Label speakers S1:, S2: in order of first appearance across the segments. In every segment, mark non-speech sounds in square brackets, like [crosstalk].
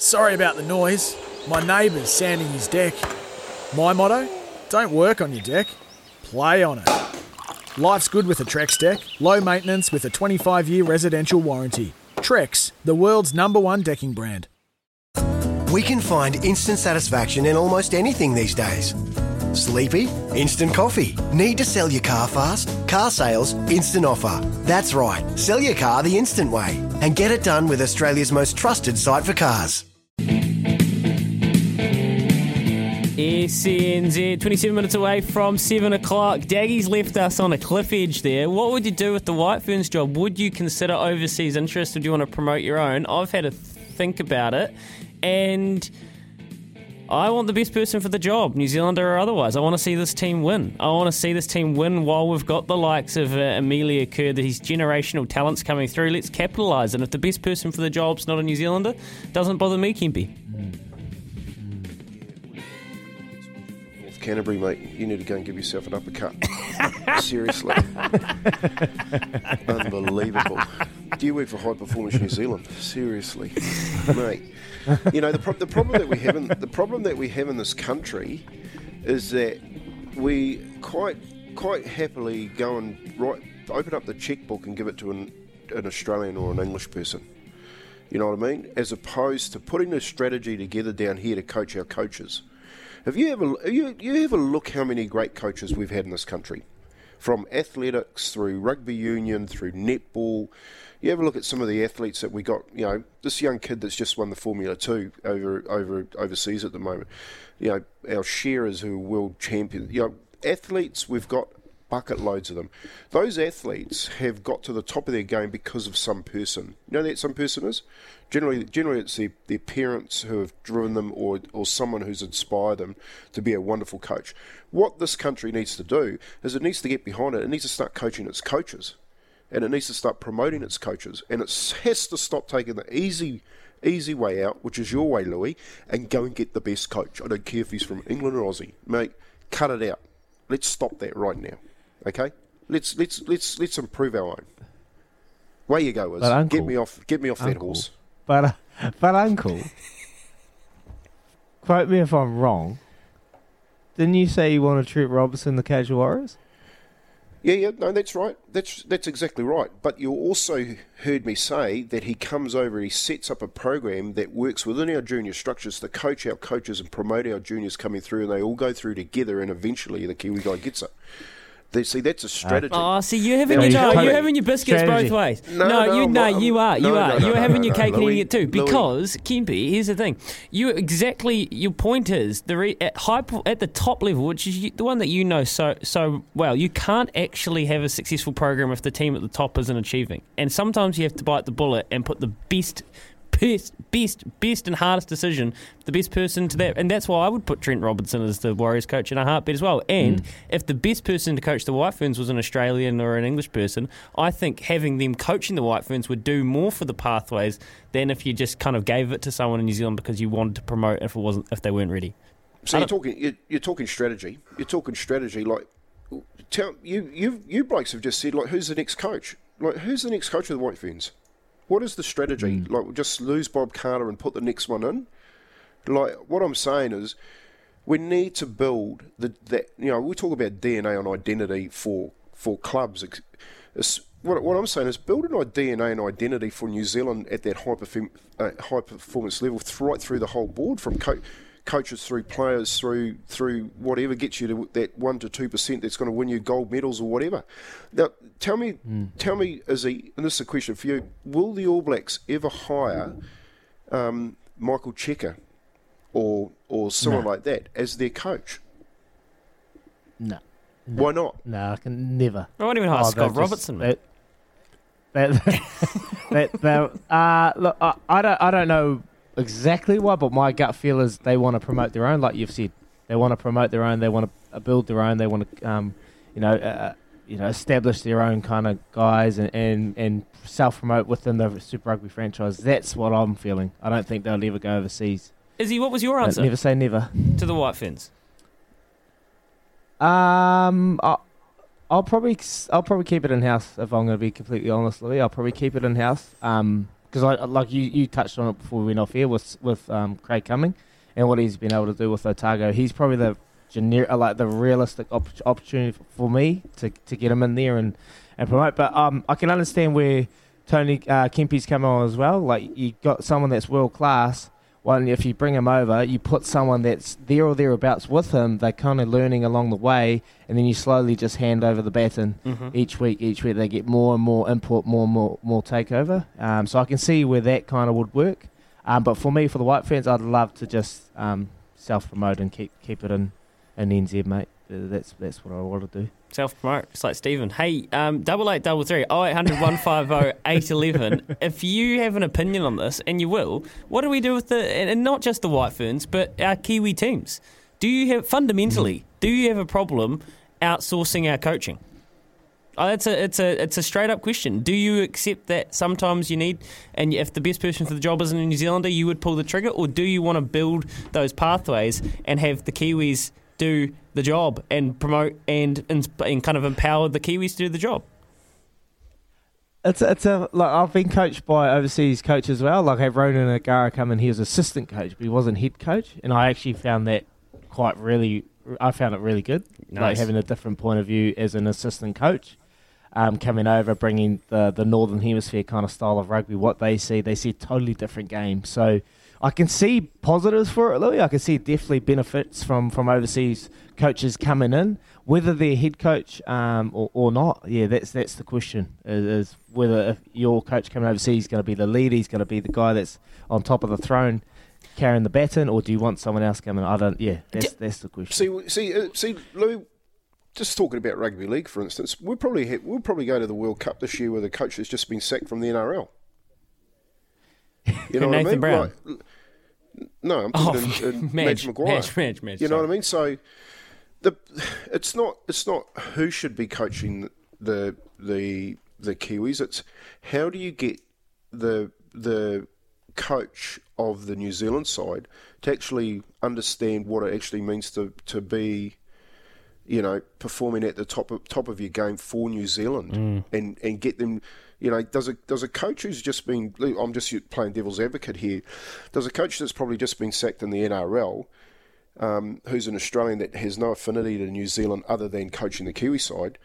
S1: Sorry about the noise. My neighbour's sanding his deck. My motto? Don't work on your deck. Play on it. Life's good with a Trex deck. Low maintenance with a 25-year residential warranty. Trex, the world's number one decking brand.
S2: We can find instant satisfaction in almost anything these days. Sleepy? Instant coffee. Need to sell your car fast? Car sales, instant offer. That's right. Sell your car the instant way and get it done with Australia's most trusted site for cars.
S3: SENZ, 27 minutes away from 7 o'clock. Daggy's left us on a cliff edge there. What would you do with the White Ferns job? Would you consider overseas interest or do you want to promote your own? I've had a think about it and I want the best person for the job, New Zealander or otherwise. I want to see this team win. I want to see this team win while we've got the likes of uh, Amelia Kerr, these generational talents coming through. Let's capitalise. And if the best person for the job's not a New Zealander, doesn't bother me, Kempy.
S4: North Canterbury, mate, you need to go and give yourself an uppercut. [laughs] Seriously. [laughs] Unbelievable. Do you work for High Performance New Zealand? [laughs] Seriously, mate. You know the, pro- the problem that we have in the problem that we have in this country is that we quite quite happily go and write, open up the checkbook and give it to an, an Australian or an English person. You know what I mean? As opposed to putting a strategy together down here to coach our coaches. Have you ever you, you ever look how many great coaches we've had in this country? From athletics through rugby union through netball. You have a look at some of the athletes that we got, you know, this young kid that's just won the Formula Two over over overseas at the moment. You know, our sharers who are world champions. You know, athletes we've got bucket loads of them. Those athletes have got to the top of their game because of some person. You know that some person is? Generally, generally it's their, their parents who have driven them or, or someone who's inspired them to be a wonderful coach. What this country needs to do is it needs to get behind it. It needs to start coaching its coaches. And it needs to start promoting its coaches. And it has to stop taking the easy easy way out, which is your way, Louis, and go and get the best coach. I don't care if he's from England or Aussie. Mate, cut it out. Let's stop that right now. Okay? Let's let's let's let's improve our own. Way you go, is
S5: But, Uncle-
S4: get me off get me off that
S5: Uncle,
S4: horse.
S5: But, uh, but uncle, quote me if I'm wrong. Didn't you say you want to treat Robertson, the Casual Warriors?
S4: Yeah, yeah, no, that's right. That's that's exactly right. But you also heard me say that he comes over he sets up a program that works within our junior structures to coach our coaches and promote our juniors coming through, and they all go through together, and eventually the Kiwi guy gets it. They, see, that's a strategy.
S3: Oh, see, you're having
S4: Now,
S3: your no, you're having your biscuits
S5: Strategy.
S3: both ways.
S4: No,
S3: No,
S4: no,
S3: you no,
S4: not-
S3: you are, you
S4: no,
S3: are.
S4: no, no,
S3: you're
S4: no,
S3: having
S4: no,
S3: your
S4: no,
S3: cake and
S4: Louis,
S3: eating it too.
S4: Louis.
S3: Because Kempy, here's the thing: you exactly your point is the re, at high at the top level, which is you- the one that you know so so well. You can't actually have a successful program if the team at the top isn't achieving, and sometimes you have to bite the bullet and put the best. Best, best, best, and hardest decision. The best person to that, and that's why I would put Trent Robinson as the Warriors coach in a heartbeat as well. And mm. if the best person to coach the White Ferns was an Australian or an English person, I think having them coaching the White Ferns would do more for the pathways than if you just kind of gave it to someone in New Zealand because you wanted to promote if it wasn't if they weren't ready.
S4: So you're talking you're, you're talking strategy. You're talking strategy. Like, tell you you you blokes have just said like, who's the next coach? Like, who's the next coach of the White Ferns? What is the strategy? Like, just lose Bob Carter and put the next one in. Like, what I'm saying is, we need to build the that you know we talk about DNA and identity for for clubs. It's- what, what I'm saying is build an DNA and identity for New Zealand at that high, perform, uh, high performance level, right through the whole board, from co- coaches through players through through whatever gets you to that one to two percent that's going to win you gold medals or whatever. Now, tell me, tell me, Izzy, and this is a question for you: Will the All Blacks ever hire um, Michael Cheika or or someone like that as their coach?
S5: No.
S4: Why not?
S5: No, I can never.
S3: I won't even hire
S5: Oh,
S3: Scott
S5: they're just-
S3: Robertson.
S5: That, [laughs] that, that, that, uh, look, I, I don't, I don't know exactly why, but my gut feel is they want to promote their own, like you've said. They want to promote their own. They want to build their own. They want to, um, you know, uh, you know, establish their own kind of guys and, and, and self promote within the Super Rugby franchise. That's what I'm feeling. I don't think they'll ever go overseas.
S3: Izzy, what was your answer
S5: never say never.
S3: to the White Ferns?
S5: Um, I, I'll probably I'll probably keep it in house if I'm going to be completely honest, Louis. I'll probably keep it in house. Um, because I like you you touched on it before we went off here with with um Craig Cumming and what he's been able to do with Otago. He's probably the generic like the realistic op- opportunity for me to to get him in there and and promote. But um, I can understand where Tony uh, Kempy's come on as well. Like you got someone that's world class. Well, if you bring him over, you put someone that's there or thereabouts with him. They're kind of learning along the way, and then you slowly just hand over the baton
S3: Mm-hmm.
S5: each week. Each week they get more and more input, more and more more takeover. Um, so I can see where that kind of would work. Um, but for me, for the White Ferns, I'd love to just um, self promote and keep keep it in in NZ, mate. That's that's what I want to do.
S3: Self promote, just like Stephen. Hey, um, double eight double three oh eight hundred one five oh eight eleven. [laughs] If you have an opinion on this, and you will, what do we do with the and not just the White Ferns, but our Kiwi teams? Do you have fundamentally? Do you have a problem outsourcing our coaching? Oh, it's a it's a it's a straight up question. Do you accept that sometimes you need, and if the best person for the job isn't a New Zealander, you would pull the trigger, or do you want to build those pathways and have the Kiwis do the job and promote and and, and kind of empower the Kiwis to do the job?
S5: It's a, it's a like I've been coached by overseas coaches as well. Like I have Ronan O'Gara come in, he was assistant coach, but he wasn't head coach, and I actually found that quite really. I found it really good, like having a different point of view as an assistant coach. Um, coming over, bringing the the northern hemisphere kind of style of rugby, what they see, they see a totally different game. So I can see positives for it, Louis. I can see definitely benefits from from overseas coaches coming in, whether they're head coach um, or, or not. Yeah, that's that's the question: is, is whether if your coach coming overseas is going to be the leader, he's going to be the guy that's on top of the throne, carrying the baton, or do you want someone else coming? I don't. Yeah, that's that's the question.
S4: See, see, uh, see, Lou. Just talking about rugby league, for instance, we'll probably ha- we'll probably go to the World Cup this year with a coach that's just been sacked from the NRL. You [laughs] know what I mean?
S3: Brown?
S4: No, I'm
S3: Oh,
S4: talking in, in uh, [laughs]
S3: Madge,
S4: Madge Maguire.
S3: Madge, Madge, Madge,
S4: you know
S3: sorry.
S4: what I mean? So the it's not it's not who should be coaching the the the Kiwis. It's how do you get the the coach of the New Zealand side to actually understand what it actually means to to be you know, performing at the top of top of your game for New Zealand, and and get them. You know, does a does a coach who's just been? I'm just playing devil's advocate here. Does a coach that's probably just been sacked in the NRL, um, who's an Australian that has no affinity to New Zealand other than coaching the Kiwi side,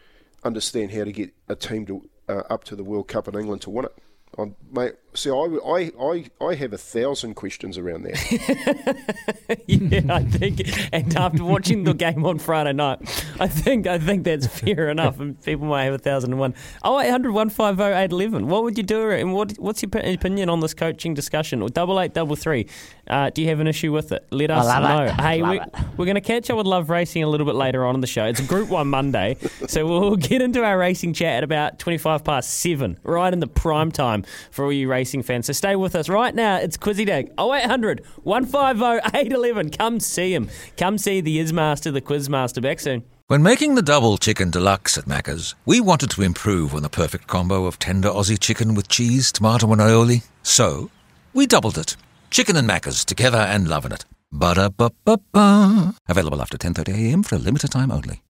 S4: understand how to get a team to uh, up to the World Cup in England to win it? Um, mate, see, I, I, I, I have a thousand questions around that. [laughs]
S3: yeah, I think, and after watching the game on Friday night, I think I think that's fair enough. And [laughs] people might have a thousand and one. Oh, 800 150 811. What would you do? And what what's your opinion on this coaching discussion? Or double eight double three. Uh, do you have an issue with it? Let us
S5: love
S3: know.
S5: it.
S3: Hey,
S5: Love
S3: we,
S5: it.
S3: we're going to catch up with Love Racing a little bit later on in the show. It's Group One Monday, so we'll get into our racing chat at about twenty five past seven, right in the prime time for all you racing fans. So stay with us right now. It's Quizzy Day. 0800 150 811. Come see him. Come see the Ismaster, the Quizmaster. Back soon.
S6: When making the double chicken deluxe at Macca's, we wanted to improve on the perfect combo of tender Aussie chicken with cheese, tomato, and aioli. So, we doubled it. Chicken and Macca's together and loving it. Ba-da-ba-ba-ba. Available after 10.30am for a limited time only.